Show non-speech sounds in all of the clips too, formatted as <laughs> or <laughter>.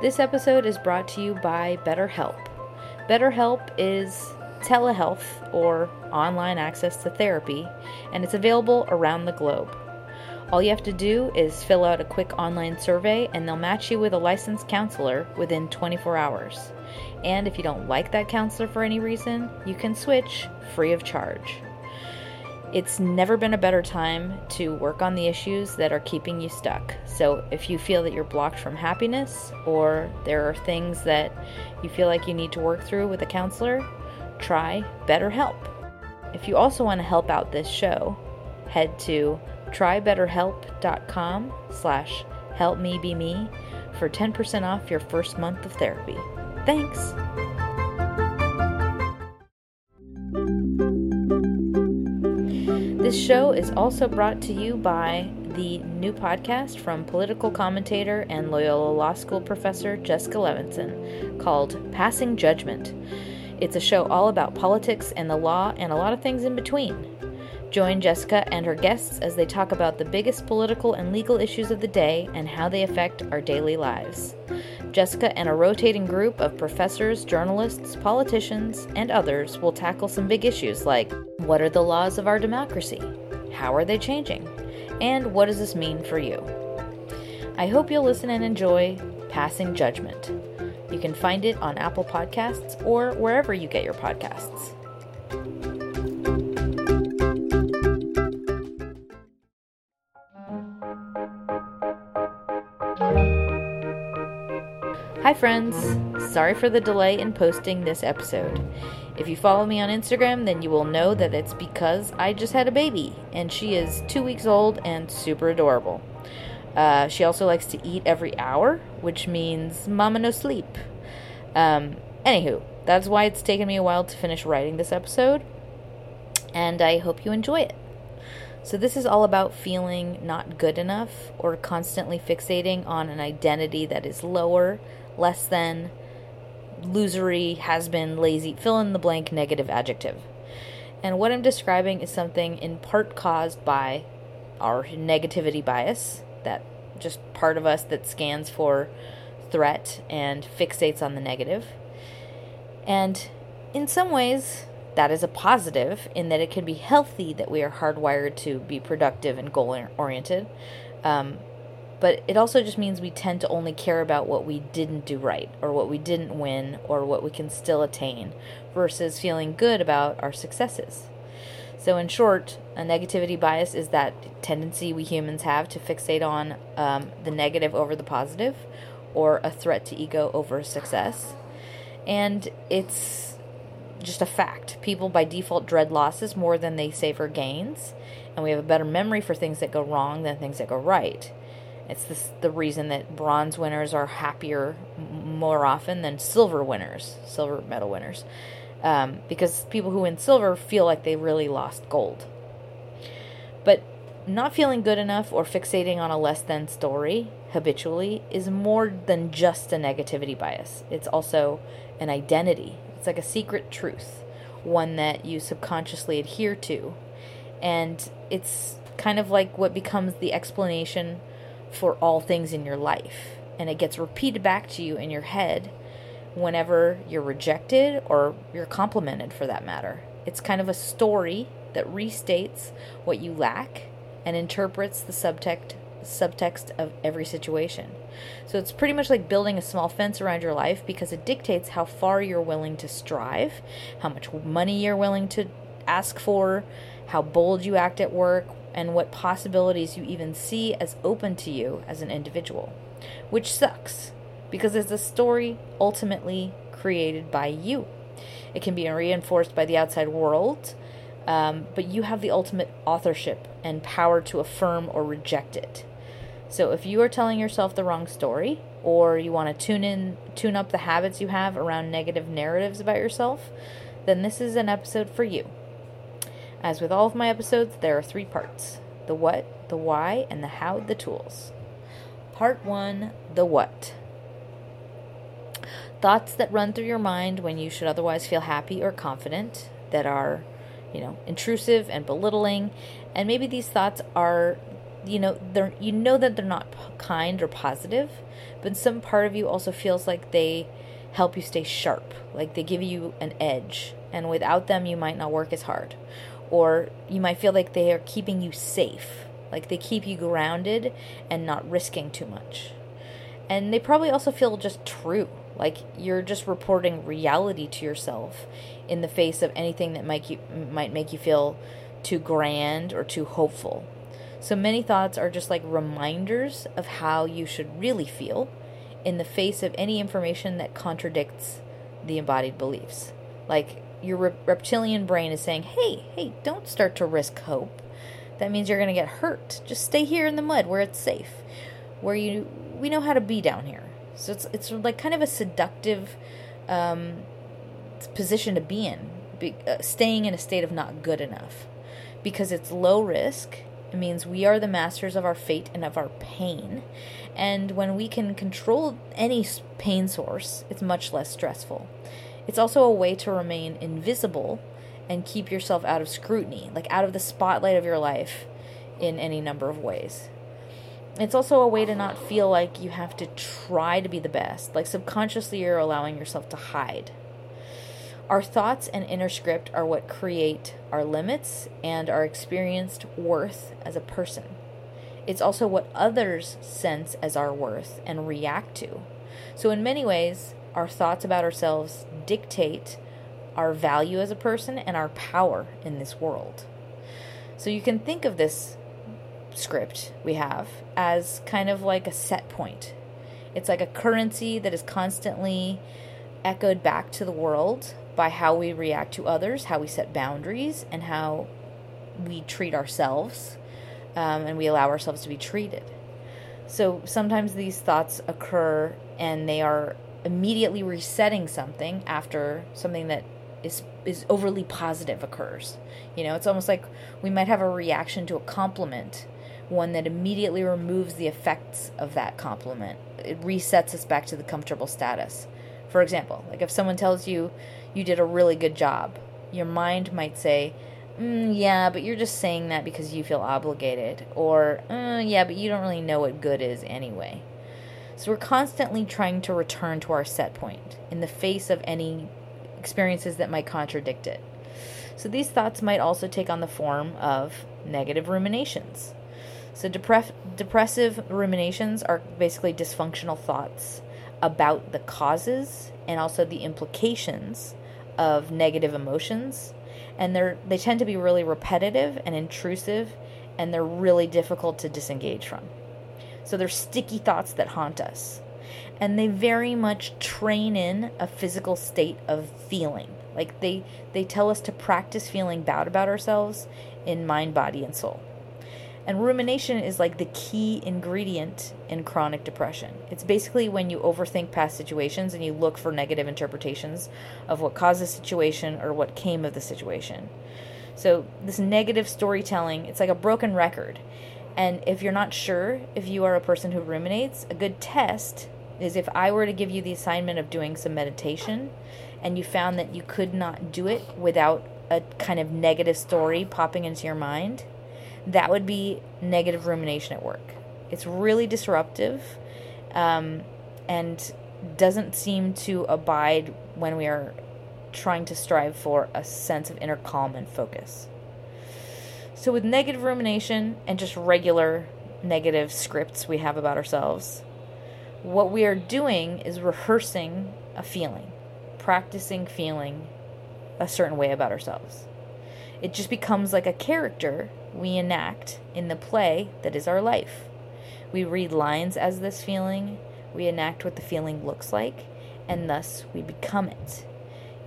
This episode is brought to you by BetterHelp. BetterHelp is telehealth or online access to therapy, and it's available around the globe. All you have to do is fill out a quick online survey, and they'll match you with a licensed counselor within 24 hours. And if you don't like that counselor for any reason, you can switch free of charge. It's never been a better time to work on the issues that are keeping you stuck. So, if you feel that you're blocked from happiness or there are things that you feel like you need to work through with a counselor, try BetterHelp. If you also want to help out this show, head to trybetterhelp.com slash helpmebeme for 10% off your first month of therapy. Thanks! This show is also brought to you by the new podcast from political commentator and Loyola Law School professor Jessica Levinson called Passing Judgment. It's a show all about politics and the law and a lot of things in between. Join Jessica and her guests as they talk about the biggest political and legal issues of the day and how they affect our daily lives. Jessica and a rotating group of professors, journalists, politicians, and others will tackle some big issues like what are the laws of our democracy? How are they changing? And what does this mean for you? I hope you'll listen and enjoy Passing Judgment. You can find it on Apple Podcasts or wherever you get your podcasts. Hi, friends. Sorry for the delay in posting this episode. If you follow me on Instagram, then you will know that it's because I just had a baby, and she is two weeks old and super adorable. Uh, she also likes to eat every hour, which means mama no sleep. Um, anywho, that's why it's taken me a while to finish writing this episode, and I hope you enjoy it. So, this is all about feeling not good enough or constantly fixating on an identity that is lower less than, losery, has been, lazy, fill in the blank negative adjective. And what I'm describing is something in part caused by our negativity bias, that just part of us that scans for threat and fixates on the negative. And in some ways, that is a positive in that it can be healthy that we are hardwired to be productive and goal oriented. Um, but it also just means we tend to only care about what we didn't do right or what we didn't win or what we can still attain versus feeling good about our successes. So, in short, a negativity bias is that tendency we humans have to fixate on um, the negative over the positive or a threat to ego over success. And it's just a fact. People by default dread losses more than they savor gains, and we have a better memory for things that go wrong than things that go right. It's this, the reason that bronze winners are happier more often than silver winners, silver medal winners, um, because people who win silver feel like they really lost gold. But not feeling good enough or fixating on a less than story habitually is more than just a negativity bias. It's also an identity. It's like a secret truth, one that you subconsciously adhere to. And it's kind of like what becomes the explanation for all things in your life. And it gets repeated back to you in your head whenever you're rejected or you're complimented for that matter. It's kind of a story that restates what you lack and interprets the subtext subtext of every situation. So it's pretty much like building a small fence around your life because it dictates how far you're willing to strive, how much money you're willing to ask for, how bold you act at work, and what possibilities you even see as open to you as an individual. Which sucks, because it's a story ultimately created by you. It can be reinforced by the outside world, um, but you have the ultimate authorship and power to affirm or reject it. So if you are telling yourself the wrong story, or you want to tune in, tune up the habits you have around negative narratives about yourself, then this is an episode for you. As with all of my episodes, there are three parts the what, the why, and the how, the tools. Part one the what. Thoughts that run through your mind when you should otherwise feel happy or confident, that are, you know, intrusive and belittling. And maybe these thoughts are, you know, they're you know that they're not kind or positive, but some part of you also feels like they help you stay sharp, like they give you an edge, and without them you might not work as hard. Or you might feel like they are keeping you safe, like they keep you grounded and not risking too much. And they probably also feel just true, like you're just reporting reality to yourself in the face of anything that might you, might make you feel too grand or too hopeful. So many thoughts are just like reminders of how you should really feel in the face of any information that contradicts the embodied beliefs. Like your reptilian brain is saying, "Hey, hey, don't start to risk hope. That means you're going to get hurt. Just stay here in the mud where it's safe. Where you we know how to be down here." So it's it's like kind of a seductive um, position to be in, be, uh, staying in a state of not good enough, because it's low risk. It means we are the masters of our fate and of our pain, and when we can control any pain source, it's much less stressful. It's also a way to remain invisible and keep yourself out of scrutiny, like out of the spotlight of your life in any number of ways. It's also a way to not feel like you have to try to be the best. Like subconsciously, you're allowing yourself to hide. Our thoughts and inner script are what create our limits and our experienced worth as a person. It's also what others sense as our worth and react to. So, in many ways, our thoughts about ourselves dictate our value as a person and our power in this world. So, you can think of this script we have as kind of like a set point. It's like a currency that is constantly echoed back to the world by how we react to others, how we set boundaries, and how we treat ourselves, um, and we allow ourselves to be treated. So sometimes these thoughts occur and they are immediately resetting something after something that is is overly positive occurs. You know, it's almost like we might have a reaction to a compliment one that immediately removes the effects of that compliment. It resets us back to the comfortable status. For example, like if someone tells you you did a really good job, your mind might say, mm, yeah, but you're just saying that because you feel obligated. Or, uh, yeah, but you don't really know what good is anyway. So we're constantly trying to return to our set point in the face of any experiences that might contradict it. So these thoughts might also take on the form of negative ruminations. So, depre- depressive ruminations are basically dysfunctional thoughts about the causes and also the implications of negative emotions. And they're, they tend to be really repetitive and intrusive, and they're really difficult to disengage from. So, they're sticky thoughts that haunt us. And they very much train in a physical state of feeling. Like they, they tell us to practice feeling bad about ourselves in mind, body, and soul. And rumination is like the key ingredient in chronic depression. It's basically when you overthink past situations and you look for negative interpretations of what caused the situation or what came of the situation. So, this negative storytelling, it's like a broken record. And if you're not sure if you are a person who ruminates, a good test is if I were to give you the assignment of doing some meditation and you found that you could not do it without a kind of negative story popping into your mind that would be negative rumination at work. It's really disruptive um, and doesn't seem to abide when we are trying to strive for a sense of inner calm and focus. So, with negative rumination and just regular negative scripts we have about ourselves, what we are doing is rehearsing a feeling, practicing feeling a certain way about ourselves. It just becomes like a character we enact in the play that is our life. We read lines as this feeling, we enact what the feeling looks like, and thus we become it.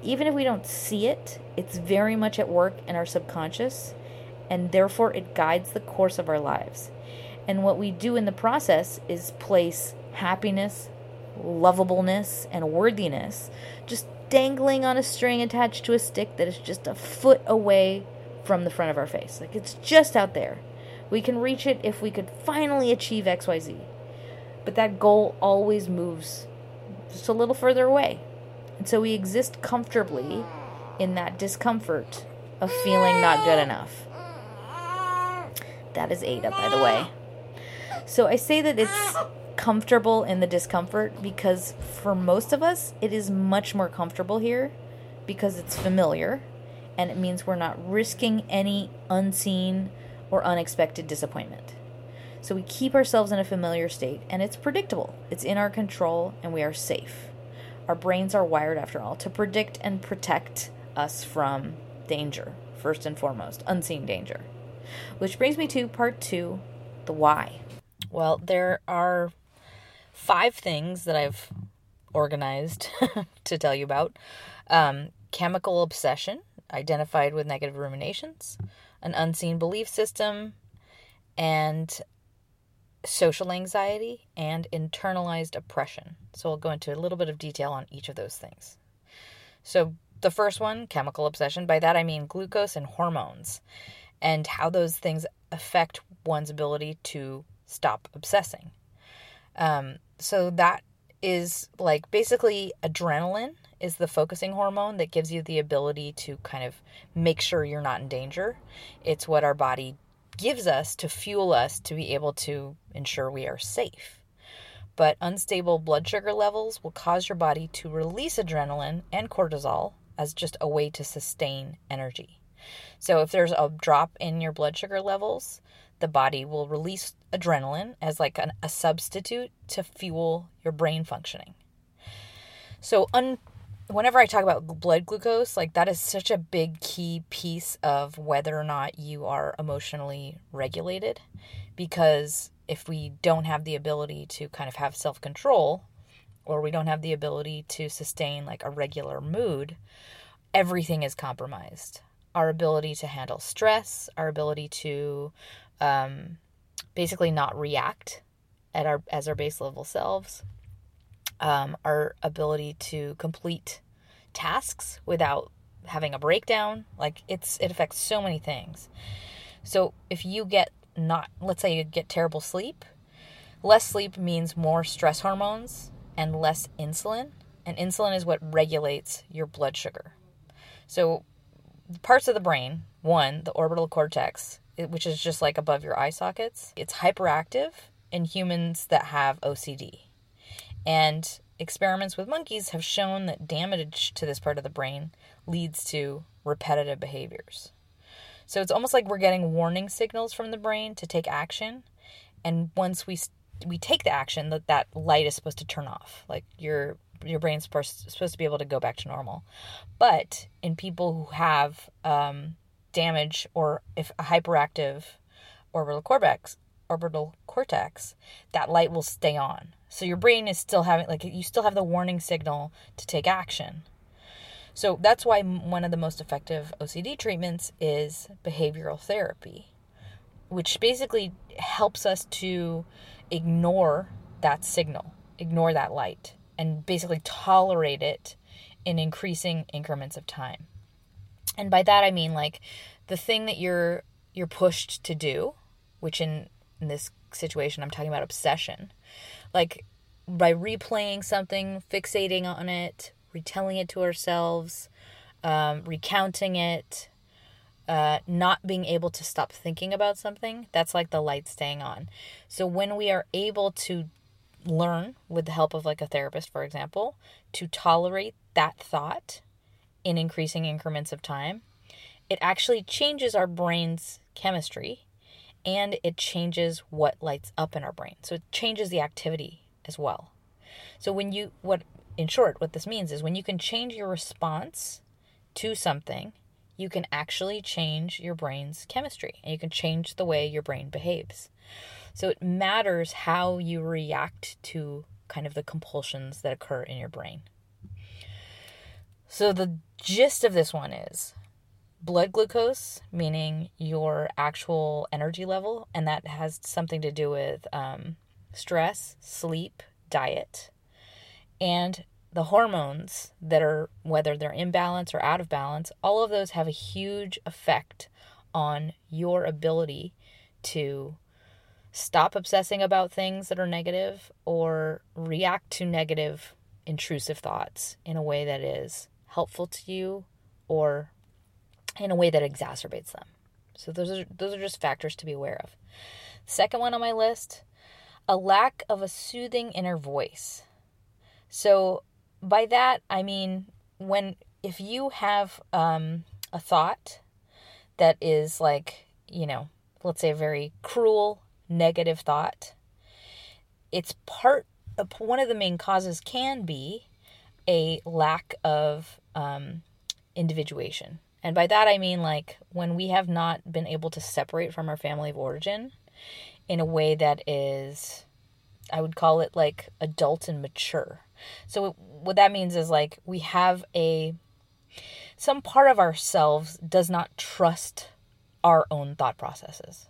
Even if we don't see it, it's very much at work in our subconscious, and therefore it guides the course of our lives. And what we do in the process is place happiness, lovableness, and worthiness just dangling on a string attached to a stick that is just a foot away from the front of our face. Like it's just out there. We can reach it if we could finally achieve XYZ. But that goal always moves just a little further away. And so we exist comfortably in that discomfort of feeling not good enough. That is Ada, by the way. So I say that it's comfortable in the discomfort because for most of us, it is much more comfortable here because it's familiar and it means we're not risking any unseen or unexpected disappointment. So we keep ourselves in a familiar state and it's predictable, it's in our control, and we are safe. Our brains are wired, after all, to predict and protect us from danger, first and foremost, unseen danger. Which brings me to part two the why. Well, there are five things that I've organized <laughs> to tell you about um, chemical obsession, identified with negative ruminations, an unseen belief system, and social anxiety and internalized oppression. So I'll go into a little bit of detail on each of those things. So, the first one, chemical obsession, by that I mean glucose and hormones, and how those things affect one's ability to stop obsessing. Um, so, that is like basically adrenaline is the focusing hormone that gives you the ability to kind of make sure you're not in danger. It's what our body gives us to fuel us to be able to ensure we are safe. But unstable blood sugar levels will cause your body to release adrenaline and cortisol as just a way to sustain energy. So if there's a drop in your blood sugar levels, the body will release adrenaline as like an, a substitute to fuel your brain functioning. So un, whenever I talk about blood glucose, like that is such a big key piece of whether or not you are emotionally regulated. Because if we don't have the ability to kind of have self control, or we don't have the ability to sustain like a regular mood, everything is compromised. Our ability to handle stress, our ability to um, basically not react at our as our base level selves, um, our ability to complete tasks without having a breakdown. Like it's it affects so many things. So if you get not let's say you get terrible sleep, less sleep means more stress hormones and less insulin. And insulin is what regulates your blood sugar. So parts of the brain, one, the orbital cortex, which is just like above your eye sockets, it's hyperactive in humans that have OCD. And experiments with monkeys have shown that damage to this part of the brain leads to repetitive behaviors. So it's almost like we're getting warning signals from the brain to take action, and once we we take the action, that that light is supposed to turn off. Like your your brain's supposed to be able to go back to normal. But in people who have um, damage or if a hyperactive orbital cortex, orbital cortex, that light will stay on. So your brain is still having, like, you still have the warning signal to take action. So that's why one of the most effective OCD treatments is behavioral therapy, which basically helps us to ignore that signal, ignore that light, and basically tolerate it in increasing increments of time. And by that I mean like the thing that you're you're pushed to do, which in in this situation, I'm talking about obsession. Like by replaying something, fixating on it, retelling it to ourselves, um, recounting it, uh, not being able to stop thinking about something, that's like the light staying on. So when we are able to learn, with the help of like a therapist, for example, to tolerate that thought in increasing increments of time, it actually changes our brain's chemistry and it changes what lights up in our brain. So it changes the activity as well. So when you what in short what this means is when you can change your response to something, you can actually change your brain's chemistry and you can change the way your brain behaves. So it matters how you react to kind of the compulsions that occur in your brain. So the gist of this one is blood glucose, meaning your actual energy level, and that has something to do with um, stress, sleep, diet, and the hormones that are, whether they're in balance or out of balance, all of those have a huge effect on your ability to stop obsessing about things that are negative or react to negative intrusive thoughts in a way that is helpful to you or in a way that exacerbates them. So those are those are just factors to be aware of. Second one on my list, a lack of a soothing inner voice. So by that I mean when if you have um, a thought that is like you know let's say a very cruel negative thought, it's part of, one of the main causes can be a lack of um, individuation. And by that I mean like when we have not been able to separate from our family of origin in a way that is, I would call it like adult and mature. So what that means is like we have a, some part of ourselves does not trust our own thought processes.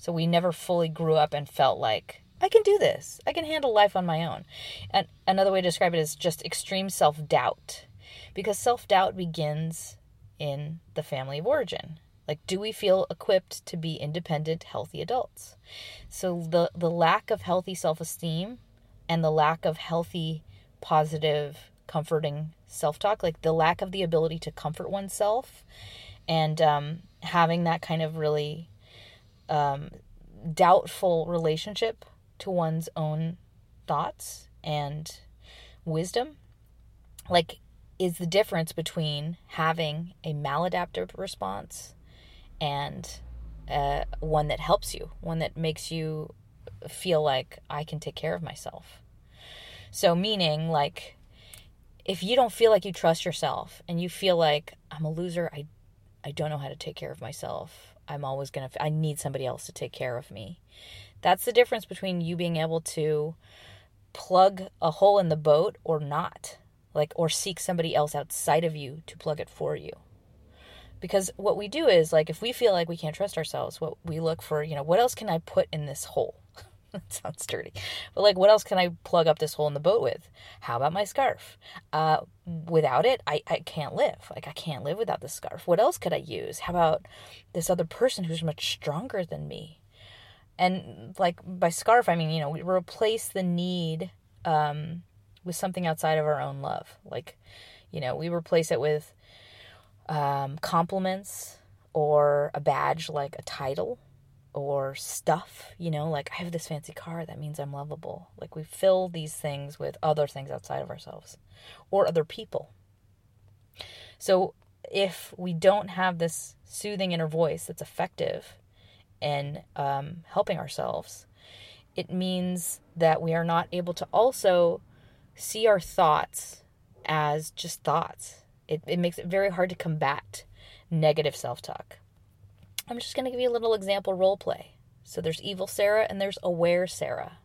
So we never fully grew up and felt like, I can do this. I can handle life on my own. And another way to describe it is just extreme self doubt. Because self doubt begins in the family of origin. Like, do we feel equipped to be independent, healthy adults? So, the, the lack of healthy self esteem and the lack of healthy, positive, comforting self talk, like the lack of the ability to comfort oneself and um, having that kind of really um, doubtful relationship to one's own thoughts and wisdom. Like is the difference between having a maladaptive response and uh, one that helps you one that makes you feel like i can take care of myself. So meaning like if you don't feel like you trust yourself and you feel like i'm a loser. I i don't know how to take care of myself I'm always going to, I need somebody else to take care of me. That's the difference between you being able to plug a hole in the boat or not, like, or seek somebody else outside of you to plug it for you. Because what we do is, like, if we feel like we can't trust ourselves, what we look for, you know, what else can I put in this hole? <laughs> that sounds dirty. But like, what else can I plug up this hole in the boat with? How about my scarf? Uh, without it, I, I can't live. Like, I can't live without this scarf. What else could I use? How about this other person who's much stronger than me? And like, by scarf, I mean, you know, we replace the need um, with something outside of our own love. Like, you know, we replace it with um, compliments or a badge like a title or stuff, you know, like I have this fancy car, that means I'm lovable. Like we fill these things with other things outside of ourselves or other people. So if we don't have this soothing inner voice that's effective in um, helping ourselves, it means that we are not able to also see our thoughts as just thoughts. It, it makes it very hard to combat negative self talk. I'm just going to give you a little example role play. So there's evil Sarah and there's aware Sarah.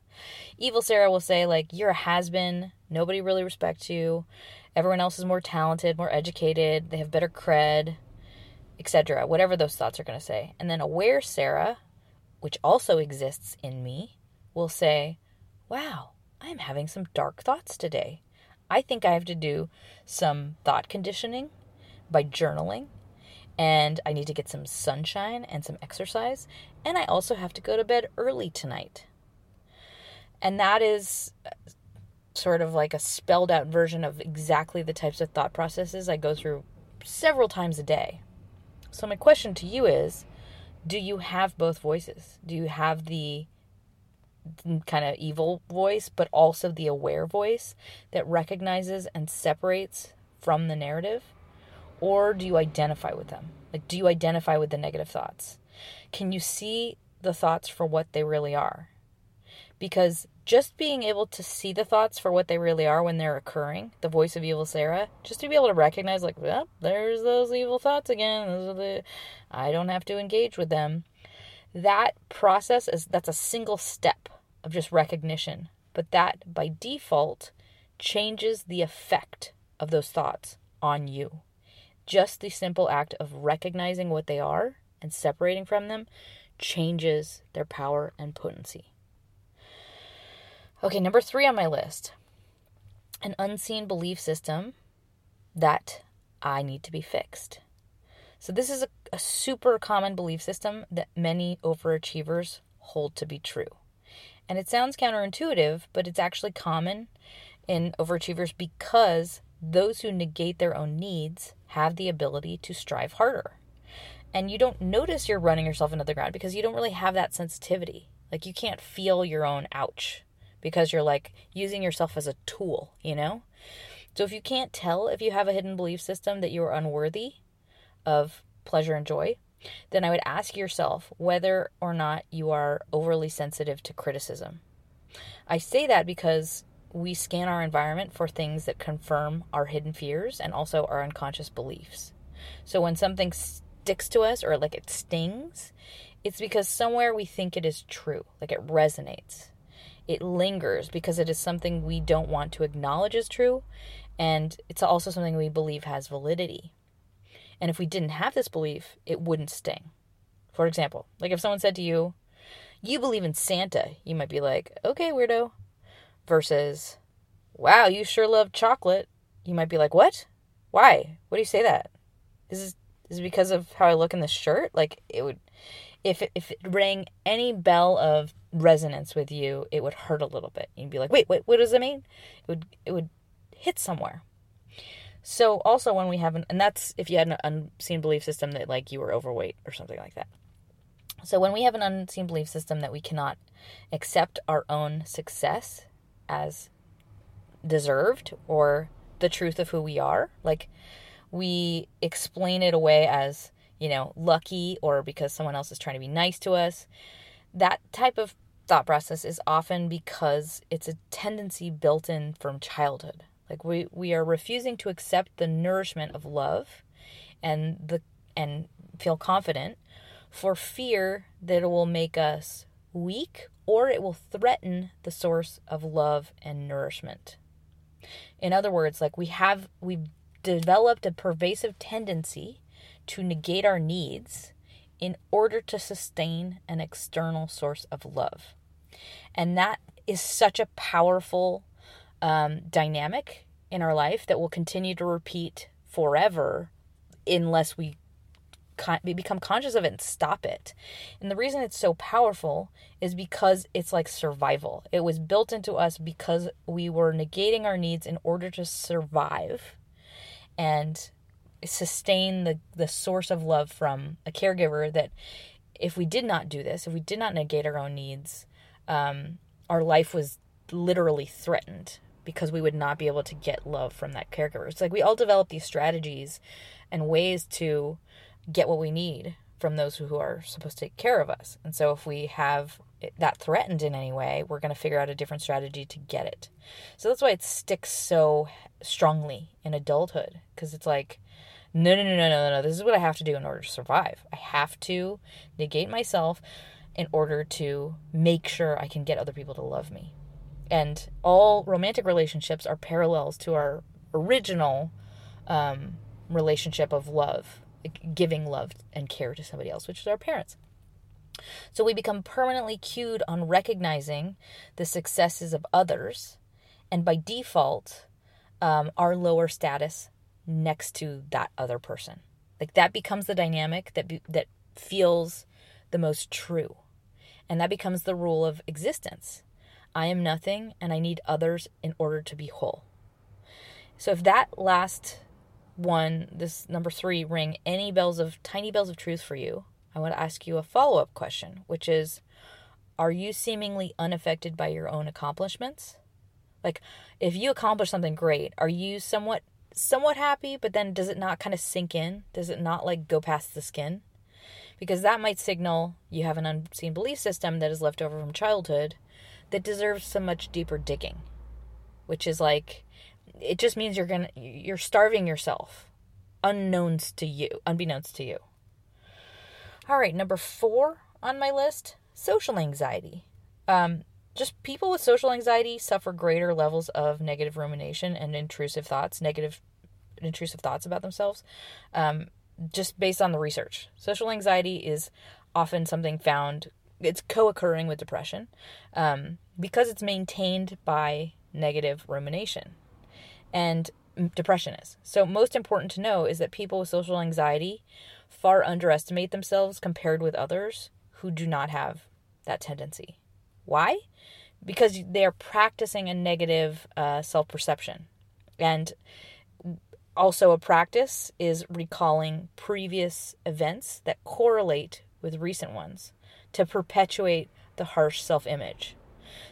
Evil Sarah will say, like, you're a has been, nobody really respects you, everyone else is more talented, more educated, they have better cred, etc. Whatever those thoughts are going to say. And then aware Sarah, which also exists in me, will say, wow, I'm having some dark thoughts today. I think I have to do some thought conditioning by journaling and I need to get some sunshine and some exercise, and I also have to go to bed early tonight. And that is uh, sort of like a spelled out version of exactly the types of thought processes I go through several times a day. So, my question to you is do you have both voices? Do you have the kind of evil voice, but also the aware voice that recognizes and separates from the narrative? Or do you identify with them? Like, do you identify with the negative thoughts? Can you see the thoughts for what they really are? Because just being able to see the thoughts for what they really are when they're occurring, the voice of evil Sarah, just to be able to recognize, like, well, there's those evil thoughts again. Those are the, I don't have to engage with them. That process is that's a single step of just recognition, but that by default changes the effect of those thoughts on you just the simple act of recognizing what they are and separating from them changes their power and potency. Okay, number three on my list an unseen belief system that I need to be fixed. So, this is a, a, super common belief system that many overachievers hold to be true. And it sounds counterintuitive, but it's actually common in overachievers because those who negate their own needs have the ability to strive harder. And you don't notice you're running yourself into the ground because you don't really have that sensitivity. Like you can't feel your own ouch because you're like using yourself as a tool, you know? So if you can't tell if you have a hidden belief system that you are unworthy of pleasure and joy, then I would ask yourself whether or not you are overly sensitive to criticism. I say that because we scan our environment for things that confirm our hidden fears and also our unconscious beliefs. So when something sticks to us or like it stings, it's because somewhere we think it is true, like it resonates. It lingers because it is something we don't want to acknowledge as true, and it's also something we believe has validity. And if we didn't have this belief, it wouldn't sting. For example, like if someone said to you, You believe in Santa, you might be like, Okay, weirdo versus, wow, you sure love chocolate, you might be like, what? Why? What do you say that? Is this, is it because of how I look in this shirt? Like, it would, if it, if it rang any bell of resonance with you, it would hurt a little bit. You'd be like, wait, wait, what does it mean? It would, it would hit somewhere. So also when we have an, and that's if you had an unseen belief system that like you were overweight or something like that. So when we have an unseen belief system that we cannot accept our own success as deserved or the truth of who we are. Like we explain it away as, you know, lucky or because someone else is trying to be nice to us. That type of thought process is often because it's a tendency built in from childhood. Like we we are refusing to accept the nourishment of love and the and feel confident for fear that it will make us weak or it will threaten the source of love and nourishment. In other words, like we have we've developed a pervasive tendency to negate our needs in order to sustain an external source of love. And that is such a powerful um, dynamic in our life that will continue to repeat forever unless we we become conscious of it and stop it. And the reason it's so powerful is because it's like survival. It was built into us because we were negating our needs in order to survive and sustain the the source of love from a caregiver that if we did not do this, if we did not negate our own needs, um, our life was literally threatened because we would not be able to get love from that caregiver. It's like we all develop these strategies and ways to get what we need from those who are supposed to take care of us. And so if we have that threatened in any way, we're going to figure out a different strategy to get it. So that's why it sticks so strongly in adulthood because it's like no, no, no, no, no, no. This is what I have to do in order to survive. I have to negate myself in order to make sure I can get other people to love me. And all romantic relationships are parallels to our original um, relationship of love giving love and care to somebody else, which is our parents. So we become permanently cued on recognizing the successes of others, and by default, um, our lower status next to that other person. Like that becomes the dynamic that be, that feels the most true, and that becomes the rule of existence. I am nothing, and I need others in order to be whole. So if that last one, this number three, ring any bells of tiny bells of truth for you, I want to ask you a follow up question, which is Are you seemingly unaffected by your own accomplishments? Like, if you accomplish something great, are you somewhat somewhat happy, but then does it not kind of sink in? Does it not like go past the skin? Because that might signal you have an unseen belief system that is left over from childhood that deserves some much deeper digging, which is like it just means you're gonna you're starving yourself unknowns to you unbeknownst to you all right number four on my list social anxiety um, just people with social anxiety suffer greater levels of negative rumination and intrusive thoughts negative intrusive thoughts about themselves, um, just based on the research. Social anxiety is often something found, it's co occurring with depression um, because it's maintained by negative rumination. And depression is. So, most important to know is that people with social anxiety far underestimate themselves compared with others who do not have that tendency. Why? Because they're practicing a negative uh, self perception. And also, a practice is recalling previous events that correlate with recent ones to perpetuate the harsh self image.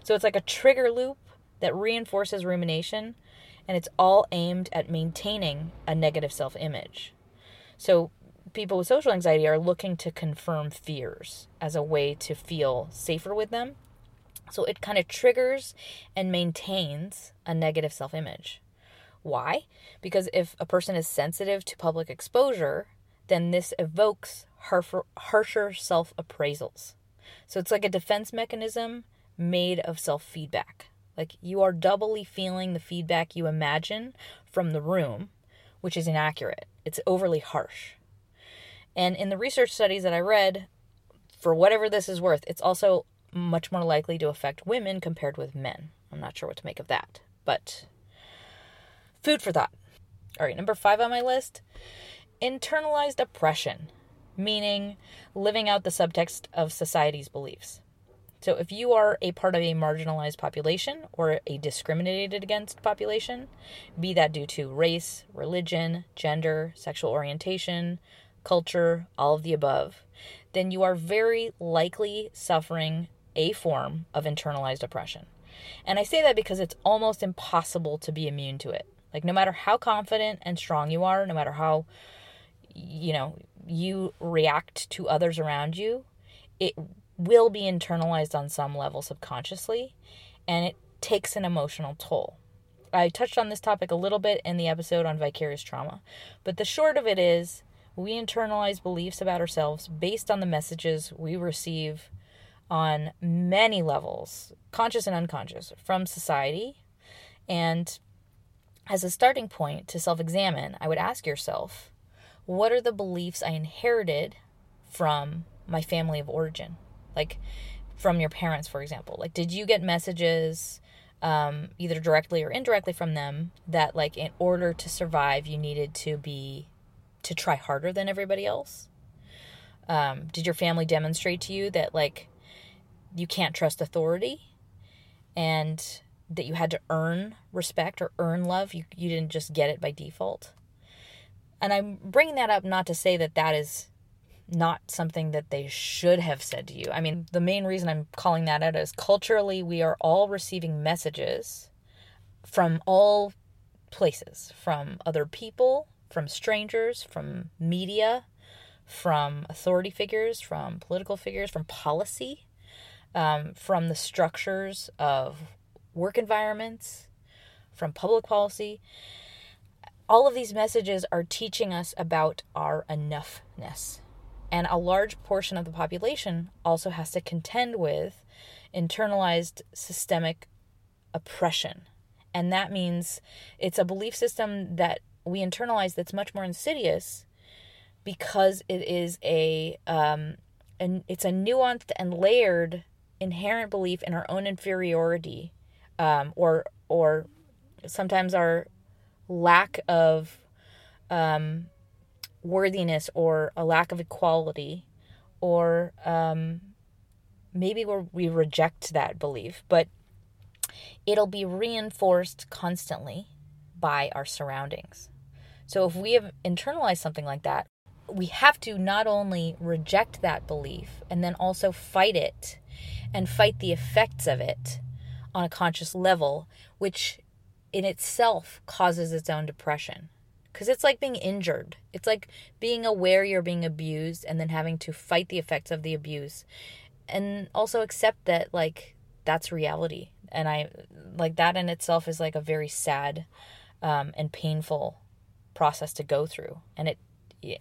So, it's like a trigger loop that reinforces rumination, and it's all aimed at maintaining a negative self image. So, people with social anxiety are looking to confirm fears as a way to feel safer with them. So it kind of triggers and maintains a negative self image. Why? Because if a person is sensitive to public exposure, then this evokes harsher self appraisals. So it's like a defense mechanism made of self feedback. Like you are doubly feeling the feedback you imagine from the room, which is inaccurate. It's overly harsh. And in the research studies that I read, for whatever this is worth, it's also much more likely to affect women compared with men. I'm not sure what to make of that, but food for thought. All right, number five on my list internalized oppression, meaning living out the subtext of society's beliefs. So, if you are a part of a marginalized population or a discriminated against population, be that due to race, religion, gender, sexual orientation, culture, all of the above, then you are very likely suffering a form of internalized oppression. And I say that because it's almost impossible to be immune to it. Like, no matter how confident and strong you are, no matter how, you know, you react to others around you, it will be internalized on some level subconsciously, and it takes an emotional toll. I touched on this topic a little bit in the episode on vicarious trauma, but the short of it is we internalize beliefs about ourselves based on the messages we receive on many levels, conscious and unconscious, from society. And as a starting point to self examine, I would ask yourself what are the beliefs I inherited from my family of origin? Like from your parents, for example. Like, did you get messages? Um, either directly or indirectly from them that like in order to survive you needed to be to try harder than everybody else? Um, did your family demonstrate to you that like you can't trust authority and that you had to earn respect or earn love? You you didn't just get it by default. And I'm bringing that up not to say that that is not something that they should have said to you. I mean, the main reason I'm calling that out is culturally we are all receiving messages from all places, from other people, from strangers, from media, from authority figures, from political figures, from policy, um, from the structures of work environments, from public policy. All of these messages are teaching us about our enoughness. And a large portion of the population also has to contend with internalized systemic oppression. And that means it's a belief system that we internalize that's much more insidious because it is a um and it's a nuanced and layered inherent belief in our own inferiority um or or sometimes our lack of um worthiness or a lack of equality or um maybe we we reject that belief but it'll be reinforced constantly by our surroundings so if we have internalized something like that, we have to not only reject that belief and then also fight it and fight the effects of it on a conscious level, which in itself causes its own depression. Because it's like being injured. It's like being aware you're being abused and then having to fight the effects of the abuse. And also accept that, like, that's reality. And I, like, that in itself is like a very sad um, and painful process to go through. And it, yeah,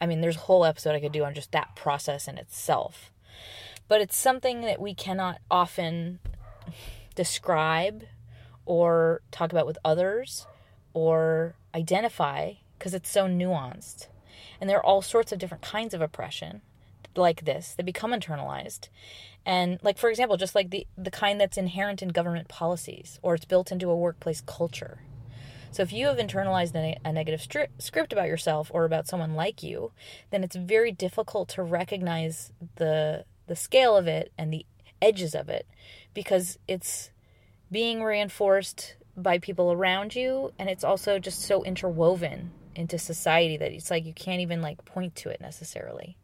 I mean, there's a whole episode I could do on just that process in itself. But it's something that we cannot often describe or talk about with others or identify because it's so nuanced. And there are all sorts of different kinds of oppression like this that become internalized. And like for example, just like the the kind that's inherent in government policies or it's built into a workplace culture. So if you have internalized a, a negative stri- script about yourself or about someone like you, then it's very difficult to recognize the the scale of it and the edges of it because it's being reinforced by people around you and it's also just so interwoven into society that it's like you can't even like point to it necessarily.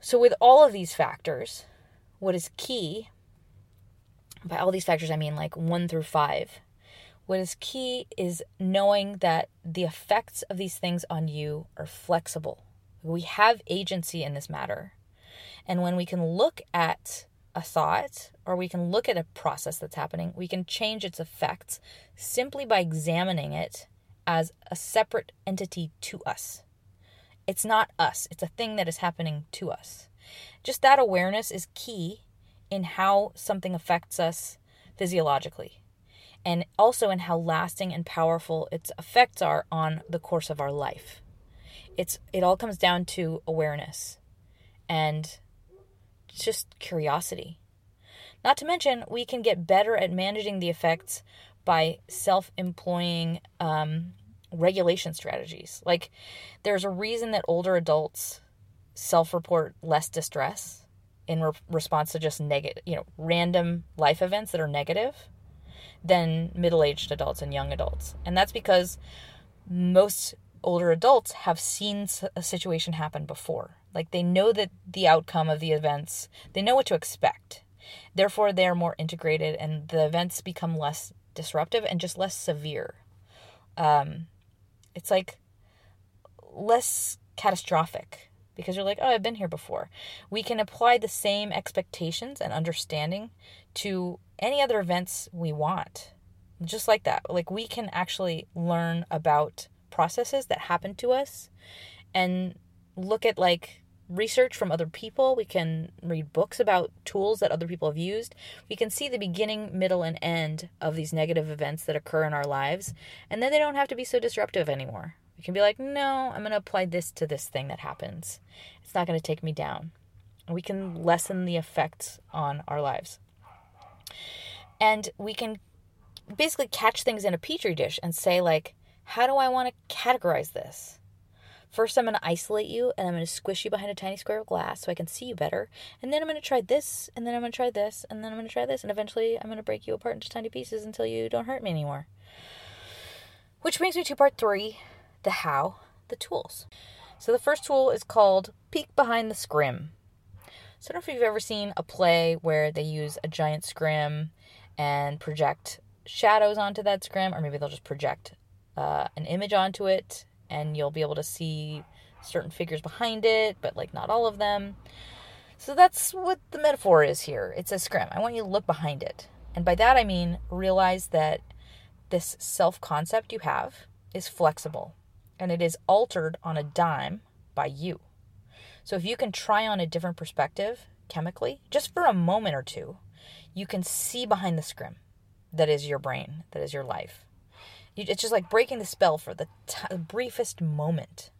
So with all of these factors, what is key by all these factors I mean like 1 through 5. What is key is knowing that the effects of these things on you are flexible. We have agency in this matter. And when we can look at a thought or we can look at a process that's happening, we can change its effects simply by examining it as a separate entity to us. It's not us, it's a thing that is happening to us. Just that awareness is key in how something affects us physiologically and also in how lasting and powerful its effects are on the course of our life. It's it all comes down to awareness and just curiosity. Not to mention, we can get better at managing the effects by self employing um, regulation strategies. Like, there's a reason that older adults self report less distress in re- response to just negative, you know, random life events that are negative than middle aged adults and young adults. And that's because most older adults have seen a situation happen before. Like they know that the outcome of the events, they know what to expect. Therefore, they are more integrated and the events become less disruptive and just less severe. Um, it's like less catastrophic because you're like, oh, I've been here before. We can apply the same expectations and understanding to any other events we want. Just like that. Like we can actually learn about processes that happen to us and look at like research from other people. We can read books about tools that other people have used. We can see the beginning, middle, and end of these negative events that occur in our lives. And then they don't have to be so disruptive anymore. We can be like, no, I'm going to apply this to this thing that happens. It's not going to take me down. We can lessen the effects on our lives. And we can basically catch things in a petri dish and say, like, how do I want to categorize this? First, I'm going to isolate you and I'm going to squish you behind a tiny square of glass so I can see you better. And then I'm going to try this, and then I'm going to try this, and then I'm going to try this, and eventually I'm going to break you apart into tiny pieces until you don't hurt me anymore. Which brings me to part three the how, the tools. So the first tool is called Peek Behind the Scrim. So I don't know if you've ever seen a play where they use a giant scrim and project shadows onto that scrim, or maybe they'll just project uh, an image onto it and you'll be able to see certain figures behind it, but like not all of them. So that's what the metaphor is here. It's a scrim. I want you to look behind it. And by that I mean realize that this self concept you have is flexible and it is altered on a dime by you. So if you can try on a different perspective chemically, just for a moment or two, you can see behind the scrim that is your brain, that is your life. It's just like breaking the spell for the t- briefest moment.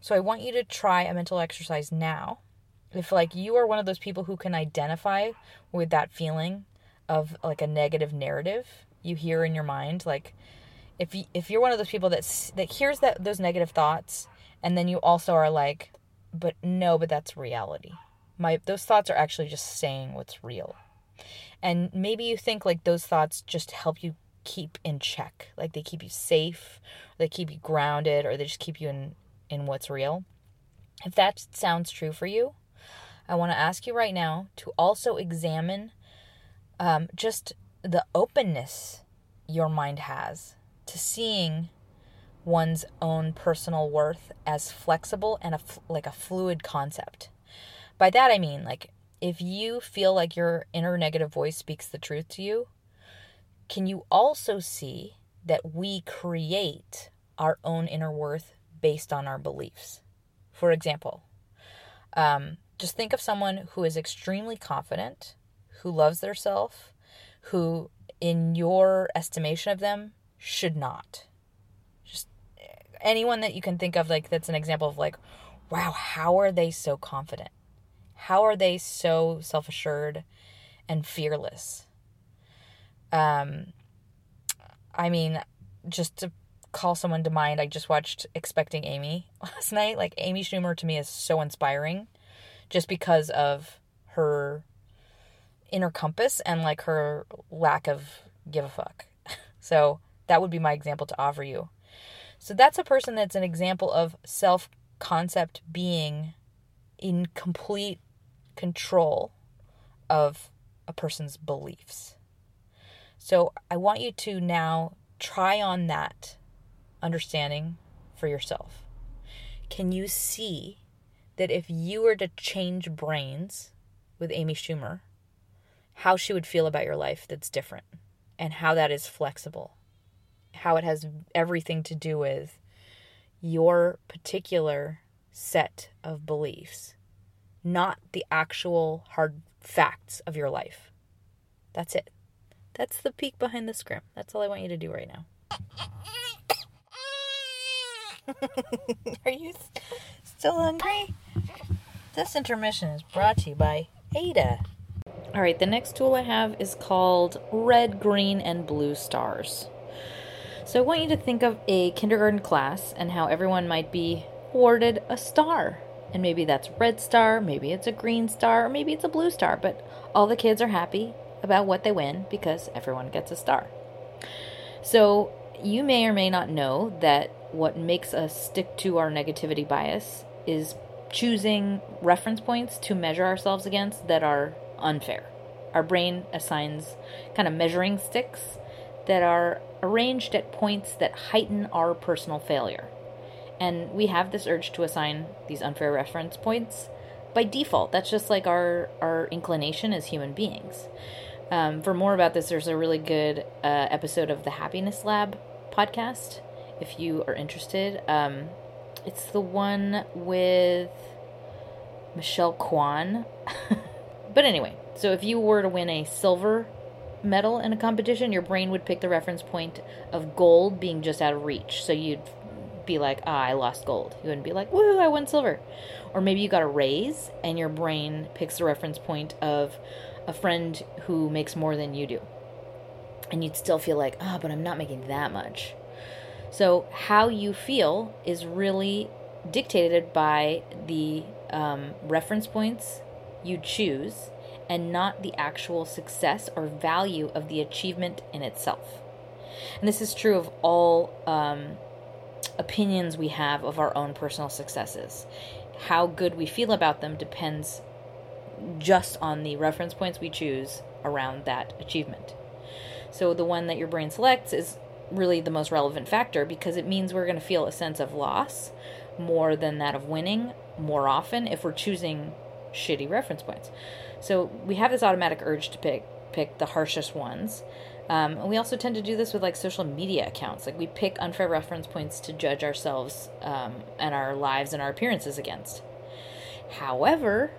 So I want you to try a mental exercise now. If like you are one of those people who can identify with that feeling of like a negative narrative you hear in your mind, like if you, if you're one of those people that that hears that those negative thoughts and then you also are like but no, but that's reality. My those thoughts are actually just saying what's real. And maybe you think like those thoughts just help you keep in check. Like they keep you safe, they keep you grounded, or they just keep you in, in what's real. If that sounds true for you, I want to ask you right now to also examine um, just the openness your mind has to seeing one's own personal worth as flexible and a, like a fluid concept. By that I mean, like, if you feel like your inner negative voice speaks the truth to you, can you also see that we create our own inner worth based on our beliefs? For example, um, just think of someone who is extremely confident, who loves their self, who, in your estimation of them, should not. Just anyone that you can think of, like, that's an example of, like, wow, how are they so confident? How are they so self assured and fearless? Um, I mean, just to call someone to mind, I just watched Expecting Amy <laughs> last night. Like, Amy Schumer to me is so inspiring just because of her inner compass and like her lack of give a fuck. <laughs> So, that would be my example to offer you. So, that's a person that's an example of self concept being in complete control of a person's beliefs. So I want you to now try on that understanding for yourself. Can you see that if you were to change brains with Amy Schumer, how she would feel about your life that's different and how that is flexible? How it has everything to do with your particular set of beliefs, not the actual hard facts of your life. That's it. That's the peek behind the scrim. That's all I want you to do right now. <laughs> Are you still hungry? This intermission is brought to you by Ada. All right, the next tool I have is called Red, Green, and Blue Stars. So I want you to think of a kindergarten class and how everyone might be awarded a star. And maybe that's red star, maybe it's a green star, or maybe it's a blue star, but all the kids are happy about what they win because everyone gets a star. So you may or may not know that what makes us stick to our negativity bias is choosing reference points to measure ourselves against that are unfair. Our brain assigns kind of measuring sticks that are arranged at points that heighten our personal failure. And we have this urge to assign these unfair reference points by default. That's just like our, our inclination as human beings. Um, for more about this, there's a really good uh, episode of the Happiness Lab podcast if you are interested. Um, it's the one with Michelle Kwan. <laughs> but anyway, so if you were to win a silver medal in a competition, your brain would pick the reference point of gold being just out of reach. So you'd be like, ah, I lost gold. You wouldn't be like, woo, I won silver. Or maybe you got a raise and your brain picks the reference point of a friend who makes more than you do. And you'd still feel like, oh, but I'm not making that much. So, how you feel is really dictated by the um, reference points you choose and not the actual success or value of the achievement in itself. And this is true of all um, opinions we have of our own personal successes. How good we feel about them depends just on the reference points we choose around that achievement. So the one that your brain selects is really the most relevant factor because it means we're going to feel a sense of loss more than that of winning more often if we're choosing shitty reference points. So we have this automatic urge to pick pick the harshest ones. Um, and we also tend to do this with like social media accounts. Like we pick unfair reference points to judge ourselves um, and our lives and our appearances against. However,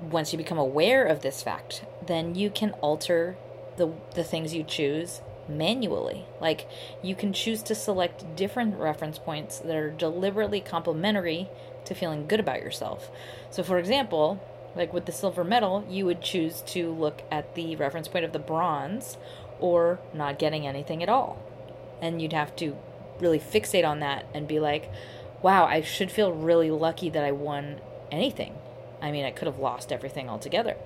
once you become aware of this fact, then you can alter the the things you choose manually. Like you can choose to select different reference points that are deliberately complementary to feeling good about yourself. So for example, like with the silver medal, you would choose to look at the reference point of the bronze or not getting anything at all. And you'd have to really fixate on that and be like, wow, I should feel really lucky that I won anything. I mean, I could have lost everything altogether.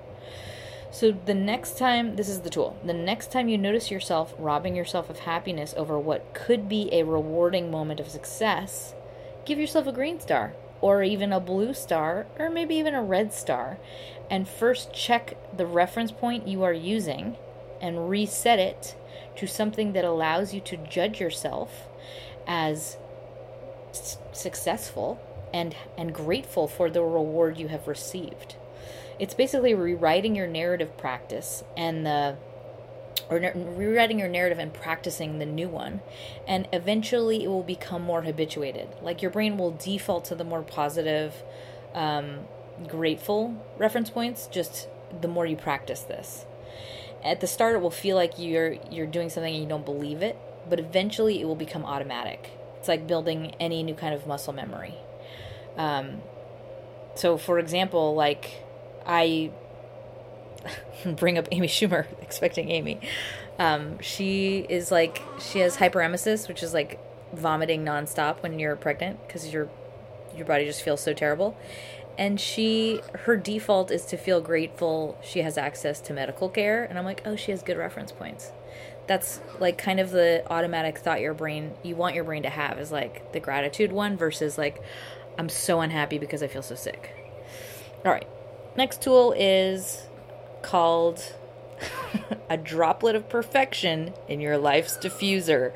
So the next time, this is the tool. The next time you notice yourself robbing yourself of happiness over what could be a rewarding moment of success, give yourself a green star or even a blue star, or maybe even a red star, and first check the reference point you are using and reset it to something that allows you to judge yourself as s- successful and and grateful for the reward you have received. It's basically rewriting your narrative practice and the or rewriting your narrative and practicing the new one. And eventually it will become more habituated. Like your brain will default to the more positive, um, grateful reference points just the more you practice this. At the start, it will feel like you're you're doing something and you don't believe it, but eventually it will become automatic. It's like building any new kind of muscle memory. Um, so, for example, like I <laughs> bring up Amy Schumer, <laughs> expecting Amy. Um, she is like she has hyperemesis, which is like vomiting nonstop when you're pregnant because your your body just feels so terrible. And she her default is to feel grateful she has access to medical care, and I'm like, oh, she has good reference points. That's like kind of the automatic thought your brain you want your brain to have is like the gratitude one versus like I'm so unhappy because I feel so sick. All right. Next tool is called <laughs> a droplet of perfection in your life's diffuser.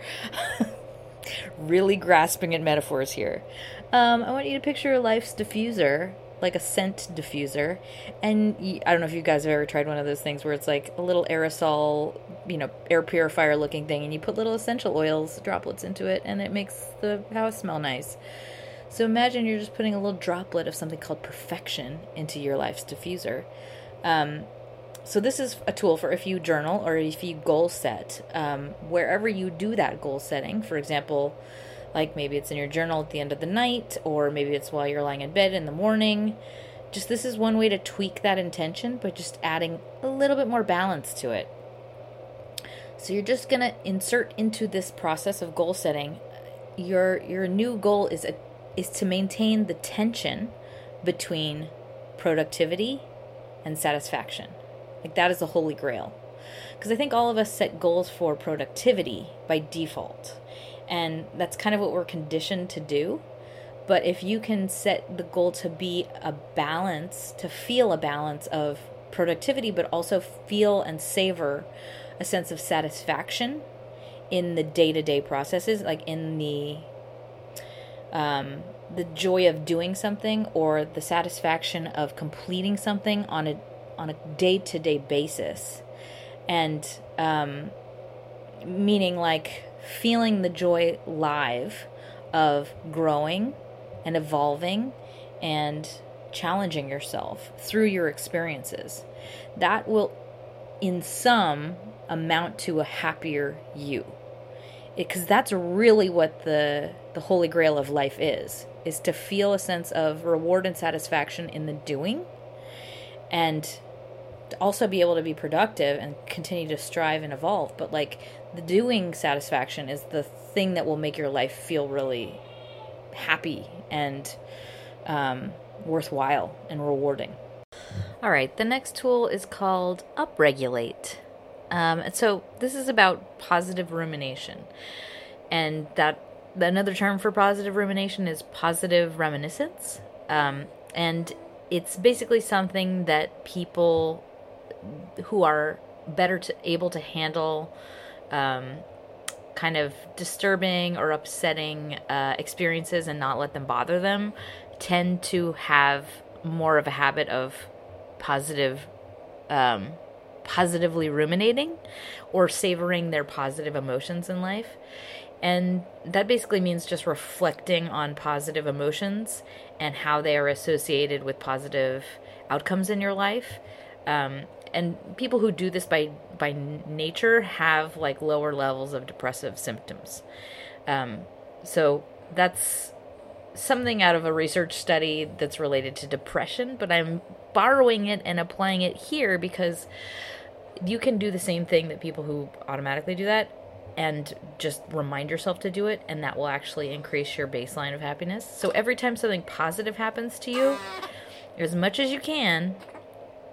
<laughs> really grasping at metaphors here. Um, I want you to picture your life's diffuser, like a scent diffuser. And I don't know if you guys have ever tried one of those things where it's like a little aerosol, you know, air purifier looking thing, and you put little essential oils droplets into it, and it makes the house smell nice. So imagine you're just putting a little droplet of something called perfection into your life's diffuser. Um, so this is a tool for if you journal or if you goal set, um, wherever you do that goal setting. For example, like maybe it's in your journal at the end of the night, or maybe it's while you're lying in bed in the morning. Just this is one way to tweak that intention, but just adding a little bit more balance to it. So you're just gonna insert into this process of goal setting. Your your new goal is a, is to maintain the tension between productivity and satisfaction. Like that is the holy grail. Because I think all of us set goals for productivity by default. And that's kind of what we're conditioned to do. But if you can set the goal to be a balance, to feel a balance of productivity, but also feel and savor a sense of satisfaction in the day to day processes, like in the um, the joy of doing something or the satisfaction of completing something on a on a day to day basis, and um, meaning like feeling the joy live of growing and evolving and challenging yourself through your experiences. That will, in some, amount to a happier you. Because that's really what the the holy grail of life is is to feel a sense of reward and satisfaction in the doing and to also be able to be productive and continue to strive and evolve. But like the doing satisfaction is the thing that will make your life feel really happy and um, worthwhile and rewarding. All right the next tool is called upregulate um, and so this is about positive rumination. And that another term for positive rumination is positive reminiscence. Um, and it's basically something that people who are better to able to handle um, kind of disturbing or upsetting uh, experiences and not let them bother them tend to have more of a habit of positive um, positively ruminating or savoring their positive emotions in life and that basically means just reflecting on positive emotions and how they are associated with positive outcomes in your life um, and people who do this by by nature have like lower levels of depressive symptoms. Um, so that's something out of a research study that's related to depression, but I'm borrowing it and applying it here because you can do the same thing that people who automatically do that and just remind yourself to do it and that will actually increase your baseline of happiness. So every time something positive happens to you, as much as you can,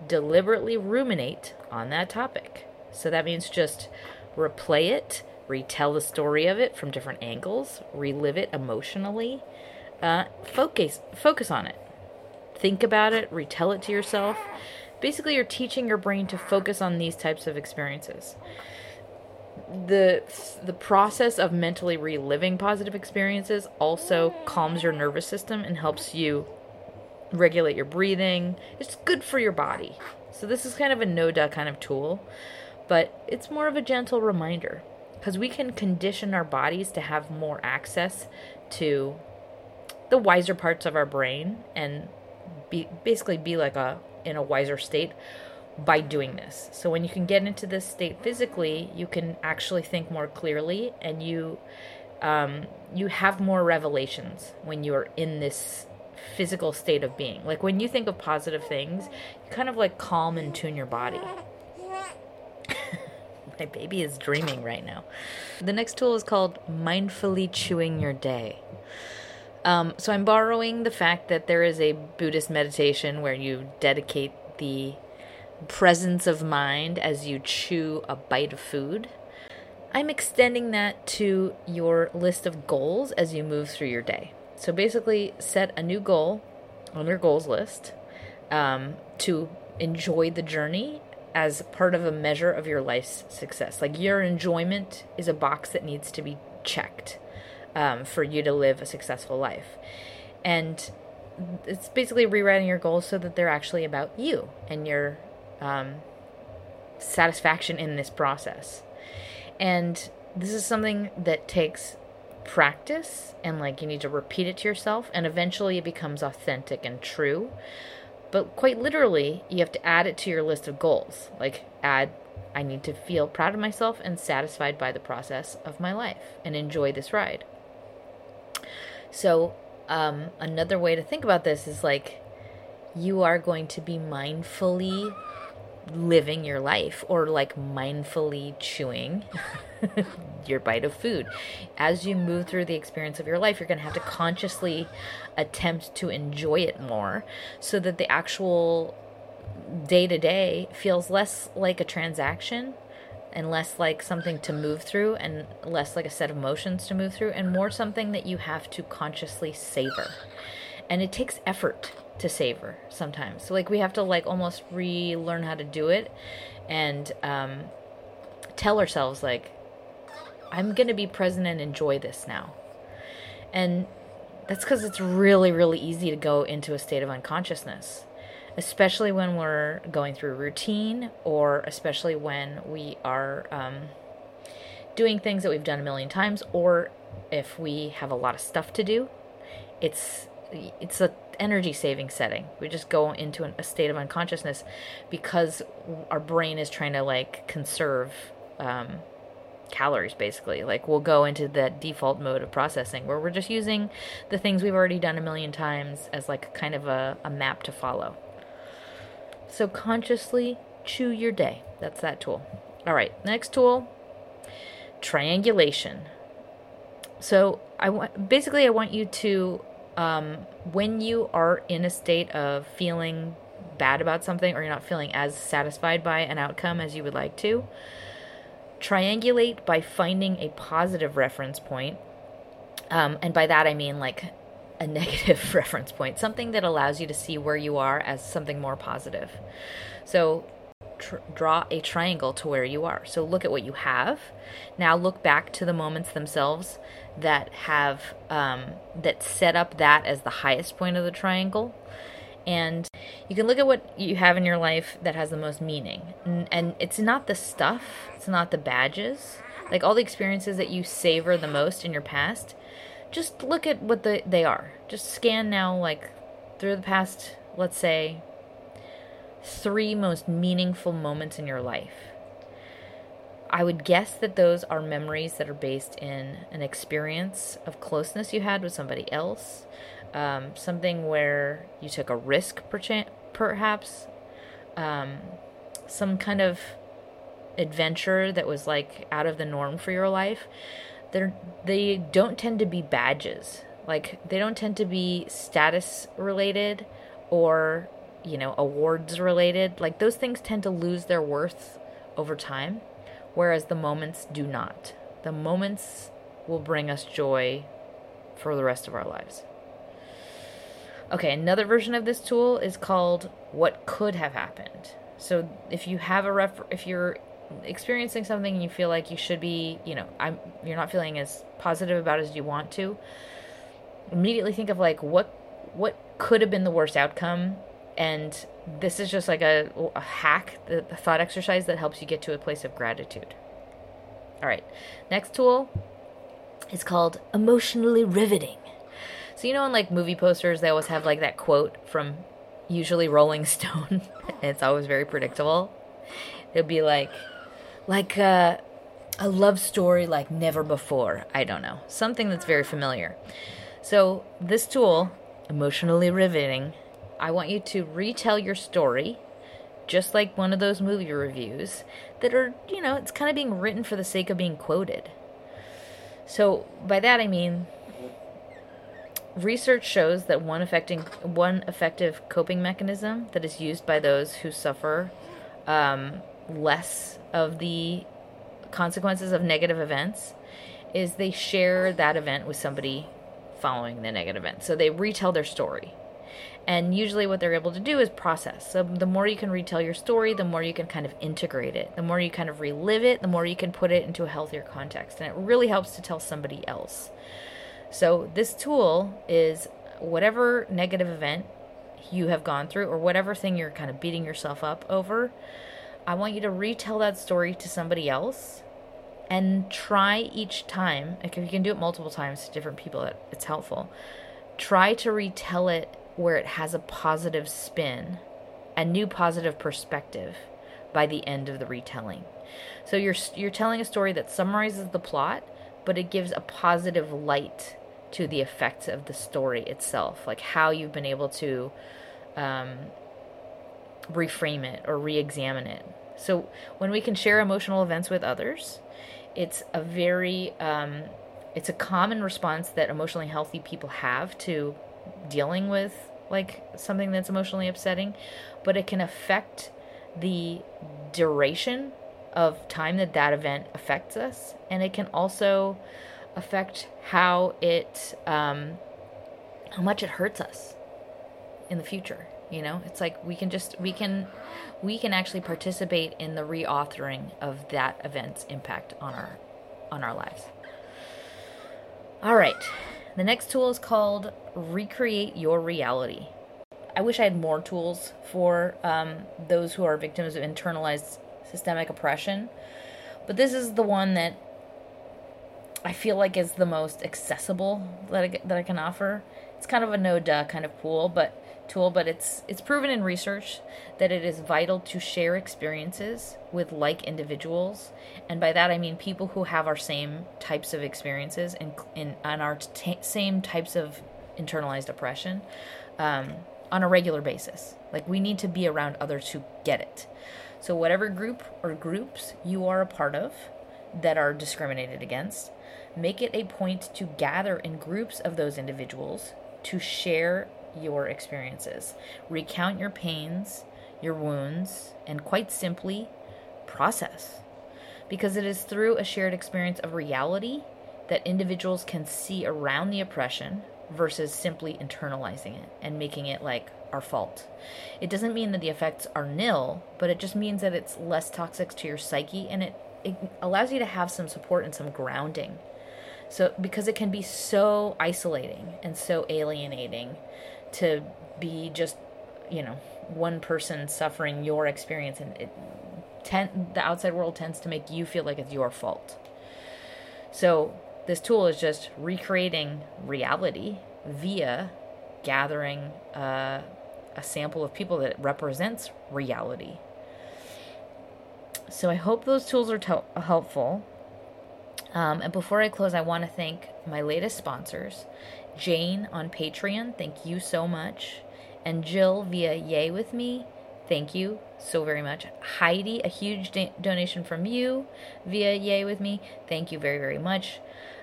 deliberately ruminate on that topic. So that means just replay it, retell the story of it from different angles, relive it emotionally, uh, focus focus on it, think about it, retell it to yourself. Basically, you're teaching your brain to focus on these types of experiences. The the process of mentally reliving positive experiences also calms your nervous system and helps you regulate your breathing. It's good for your body. So this is kind of a no-duh kind of tool, but it's more of a gentle reminder because we can condition our bodies to have more access to the wiser parts of our brain and be basically be like a in a wiser state by doing this. So when you can get into this state physically, you can actually think more clearly and you um, you have more revelations when you're in this physical state of being. Like when you think of positive things, you kind of like calm and tune your body. <laughs> My baby is dreaming right now. The next tool is called mindfully chewing your day. Um, so I'm borrowing the fact that there is a Buddhist meditation where you dedicate the presence of mind as you chew a bite of food. I'm extending that to your list of goals as you move through your day. So basically, set a new goal on your goals list um, to enjoy the journey as part of a measure of your life's success. Like your enjoyment is a box that needs to be checked um, for you to live a successful life. And it's basically rewriting your goals so that they're actually about you and your um, satisfaction in this process. And this is something that takes practice and like you need to repeat it to yourself and eventually it becomes authentic and true. But quite literally, you have to add it to your list of goals. Like add I need to feel proud of myself and satisfied by the process of my life and enjoy this ride. So, um, another way to think about this is like you are going to be mindfully living your life or like mindfully chewing <laughs> your bite of food. As you move through the experience of your life, you're going to have to consciously attempt to enjoy it more so that the actual day to day feels less like a transaction and less like something to move through and less like a set of motions to move through and more something that you have to consciously savor. And it takes effort to savor sometimes. So like we have to like almost relearn how to do it and um, tell ourselves like I'm going to be present and enjoy this now. And that's cuz it's really really easy to go into a state of unconsciousness. Especially when we're going through routine, or especially when we are um, doing things that we've done a million times, or if we have a lot of stuff to do. It's it's a energy saving setting. We just go into an, a state of unconsciousness because our brain is trying to like conserve um, calories basically. Like we'll go into that default mode of processing where we're just using the things we've already done a million times as like kind of a, a map to follow. So consciously chew your day. That's that tool. All right, next tool triangulation. So I want basically I want you to um, when you are in a state of feeling bad about something or you're not feeling as satisfied by an outcome as you would like to, triangulate by finding a positive reference point. Um, and by that I mean like a negative <laughs> reference point, something that allows you to see where you are as something more positive. So tr- draw a triangle to where you are. So look at what you have. Now look back to the moments themselves that have um, that set up that as the highest point of the triangle. And you can look at what you have in your life that has the most meaning. And, and it's not the stuff, it's not the badges. Like all the experiences that you savor the most in your past, just look at what the, they are. Just scan now, like through the past, let's say, three most meaningful moments in your life. I would guess that those are memories that are based in an experience of closeness you had with somebody else, um, something where you took a risk, perhaps, um, some kind of adventure that was like out of the norm for your life. They're, they don't tend to be badges. Like, they don't tend to be status related or you know, awards related, like those things tend to lose their worth over time, whereas the moments do not. The moments will bring us joy for the rest of our lives. Okay, another version of this tool is called what could have happened. So if you have a ref if you're experiencing something and you feel like you should be, you know, I'm you're not feeling as positive about as you want to, immediately think of like what what could have been the worst outcome and this is just like a, a hack, the, the thought exercise that helps you get to a place of gratitude. All right, next tool is called emotionally riveting. So you know in like movie posters they always have like that quote from usually Rolling <laughs> Stone. it's always very predictable. It'll be like, like uh, a love story like never before. I don't know. Something that's very familiar. So, this tool, emotionally riveting, I want you to retell your story just like one of those movie reviews that are, you know, it's kind of being written for the sake of being quoted. So, by that I mean research shows that one affecting one effective coping mechanism that is used by those who suffer um, less of the consequences of negative events is they share that event with somebody following the negative event. So they retell their story. And usually, what they're able to do is process. So, the more you can retell your story, the more you can kind of integrate it. The more you kind of relive it, the more you can put it into a healthier context. And it really helps to tell somebody else. So, this tool is whatever negative event you have gone through or whatever thing you're kind of beating yourself up over, I want you to retell that story to somebody else and try each time. Like if you can do it multiple times to different people, it's helpful. Try to retell it where it has a positive spin, a new positive perspective by the end of the retelling. So you're you're telling a story that summarizes the plot, but it gives a positive light to the effects of the story itself, like how you've been able to um, reframe it or re-examine it. So when we can share emotional events with others, it's a very um, it's a common response that emotionally healthy people have to dealing with like something that's emotionally upsetting, but it can affect the duration of time that that event affects us, and it can also affect how it um, how much it hurts us in the future you know? It's like we can just we can we can actually participate in the reauthoring of that event's impact on our on our lives. All right. The next tool is called recreate your reality. I wish i had more tools for um, those who are victims of internalized systemic oppression but this is the one that I feel like is the most accessible that I, that I can offer. It's kind of a no duh kind of pool, but tool, but it's it's proven in research that it is vital to share experiences with like individuals, and by that I mean people who have our same types of experiences and in on our t- same types of internalized oppression um, on a regular basis. Like we need to be around others who get it. So whatever group or groups you are a part of that are discriminated against, make it a point to gather in groups of those individuals to share your experiences. Recount your pains, your wounds, and quite simply, process. Because it is through a shared experience of reality that individuals can see around the oppression versus simply internalizing it and making it like our fault. It doesn't mean that the effects are nil, but it just means that it's less toxic to your psyche and it, it allows you to have some support and some grounding. So, because it can be so isolating and so alienating to be just you know one person suffering your experience and it ten, the outside world tends to make you feel like it's your fault. So this tool is just recreating reality via gathering uh, a sample of people that represents reality. So i hope those tools are to- helpful. Um, and before I close, I want to thank my latest sponsors Jane on Patreon, thank you so much. And Jill via Yay With Me, thank you so very much. Heidi, a huge da- donation from you via Yay With Me, thank you very, very much.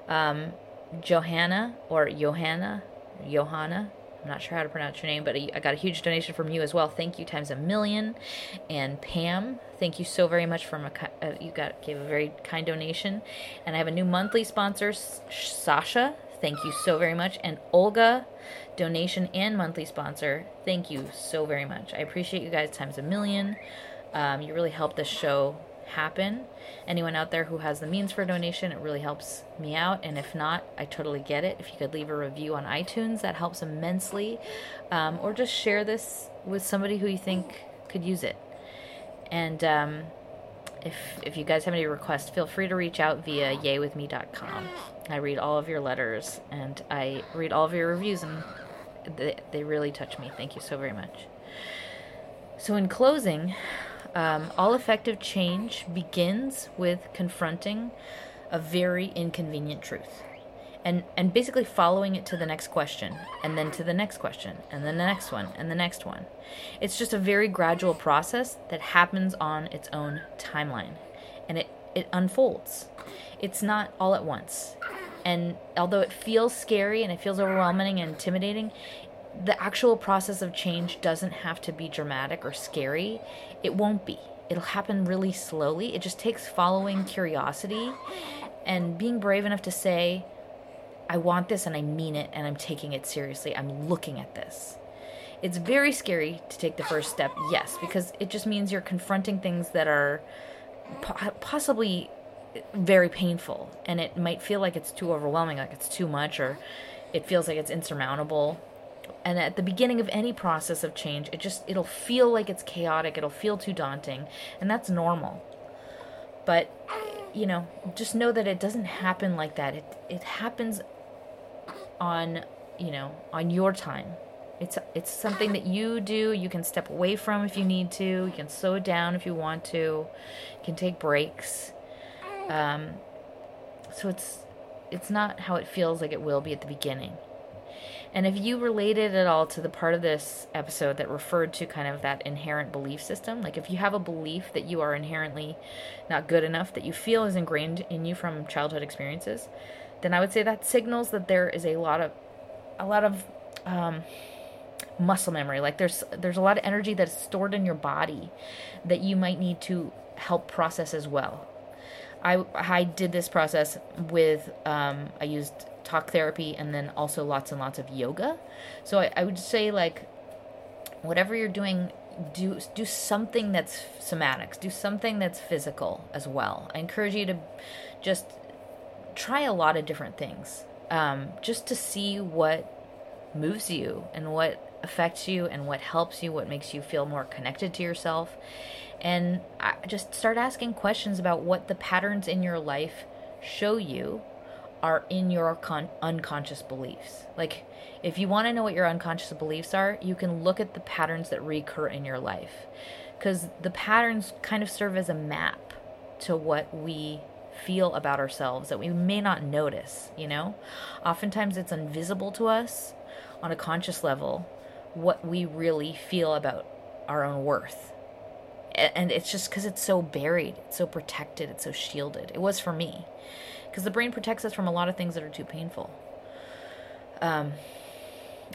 Um, Johanna or Johanna, Johanna, I'm not sure how to pronounce your name, but I got a huge donation from you as well. Thank you times a million. And Pam, thank you so very much for a, uh, you got gave a very kind donation. And I have a new monthly sponsor, Sasha. Thank you so very much. And Olga, donation and monthly sponsor. Thank you so very much. I appreciate you guys times a million. Um, you really helped this show happen. Anyone out there who has the means for a donation, it really helps me out. And if not, I totally get it. If you could leave a review on iTunes, that helps immensely. Um, or just share this with somebody who you think could use it. And um, if if you guys have any requests, feel free to reach out via yaywithme.com. I read all of your letters and I read all of your reviews, and they, they really touch me. Thank you so very much. So, in closing, um, all effective change begins with confronting a very inconvenient truth and and basically following it to the next question and then to the next question and then the next one and the next one. It's just a very gradual process that happens on its own timeline and it it unfolds. It's not all at once. And although it feels scary and it feels overwhelming and intimidating the actual process of change doesn't have to be dramatic or scary. It won't be. It'll happen really slowly. It just takes following curiosity and being brave enough to say I want this and I mean it and I'm taking it seriously. I'm looking at this. It's very scary to take the first step, yes, because it just means you're confronting things that are po- possibly very painful and it might feel like it's too overwhelming, like it's too much, or it feels like it's insurmountable. And at the beginning of any process of change, it just it'll feel like it's chaotic, it'll feel too daunting, and that's normal. But you know, just know that it doesn't happen like that. It it happens on you know on your time. It's it's something that you do you can step away from if you need to you can slow down if you want to you can take breaks. Um, so it's it's not how it feels like it will be at the beginning. And if you related at all to the part of this episode that referred to kind of that inherent belief system, like if you have a belief that you are inherently not good enough, that you feel is ingrained in you from childhood experiences, then I would say that signals that there is a lot of a lot of um, muscle memory. Like there's there's a lot of energy that's stored in your body that you might need to help process as well. I I did this process with um, I used talk therapy and then also lots and lots of yoga. So I, I would say like whatever you're doing do do something that's somatics do something that's physical as well i encourage you to just try a lot of different things um, just to see what moves you and what affects you and what helps you, what makes you feel more connected to yourself. And just start asking questions about what the patterns in your life show you are in your con- unconscious beliefs. Like, if you want to know what your unconscious beliefs are, you can look at the patterns that recur in your life. Because the patterns kind of serve as a map to what we feel about ourselves that we may not notice, you know? Oftentimes it's invisible to us on a conscious level what we really feel about our own worth. And it's just because it's so buried, it's so protected, it's so shielded. It was for me. Because the brain protects us from a lot of things that are too painful. Um,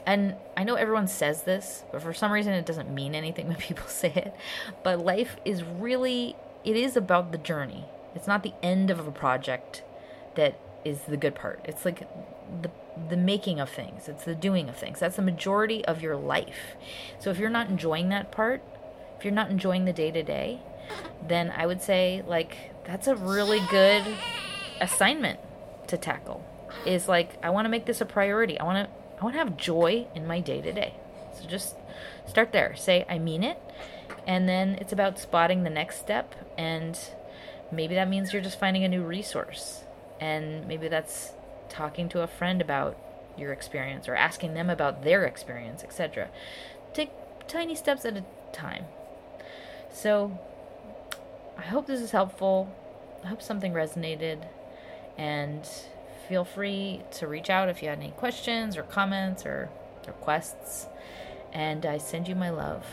and I know everyone says this, but for some reason it doesn't mean anything when <laughs> people say it. But life is really, it is about the journey. It's not the end of a project that is the good part. It's like the the making of things. It's the doing of things. That's the majority of your life. So if you're not enjoying that part, if you're not enjoying the day to day, then I would say like that's a really good assignment to tackle. Is like I want to make this a priority. I want to I want to have joy in my day to day. So just start there. Say I mean it. And then it's about spotting the next step and maybe that means you're just finding a new resource. And maybe that's talking to a friend about your experience or asking them about their experience, etc. Take tiny steps at a time. So, I hope this is helpful. I hope something resonated. And feel free to reach out if you had any questions or comments or requests. And I send you my love.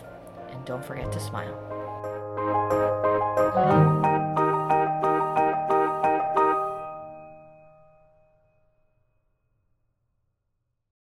And don't forget to smile.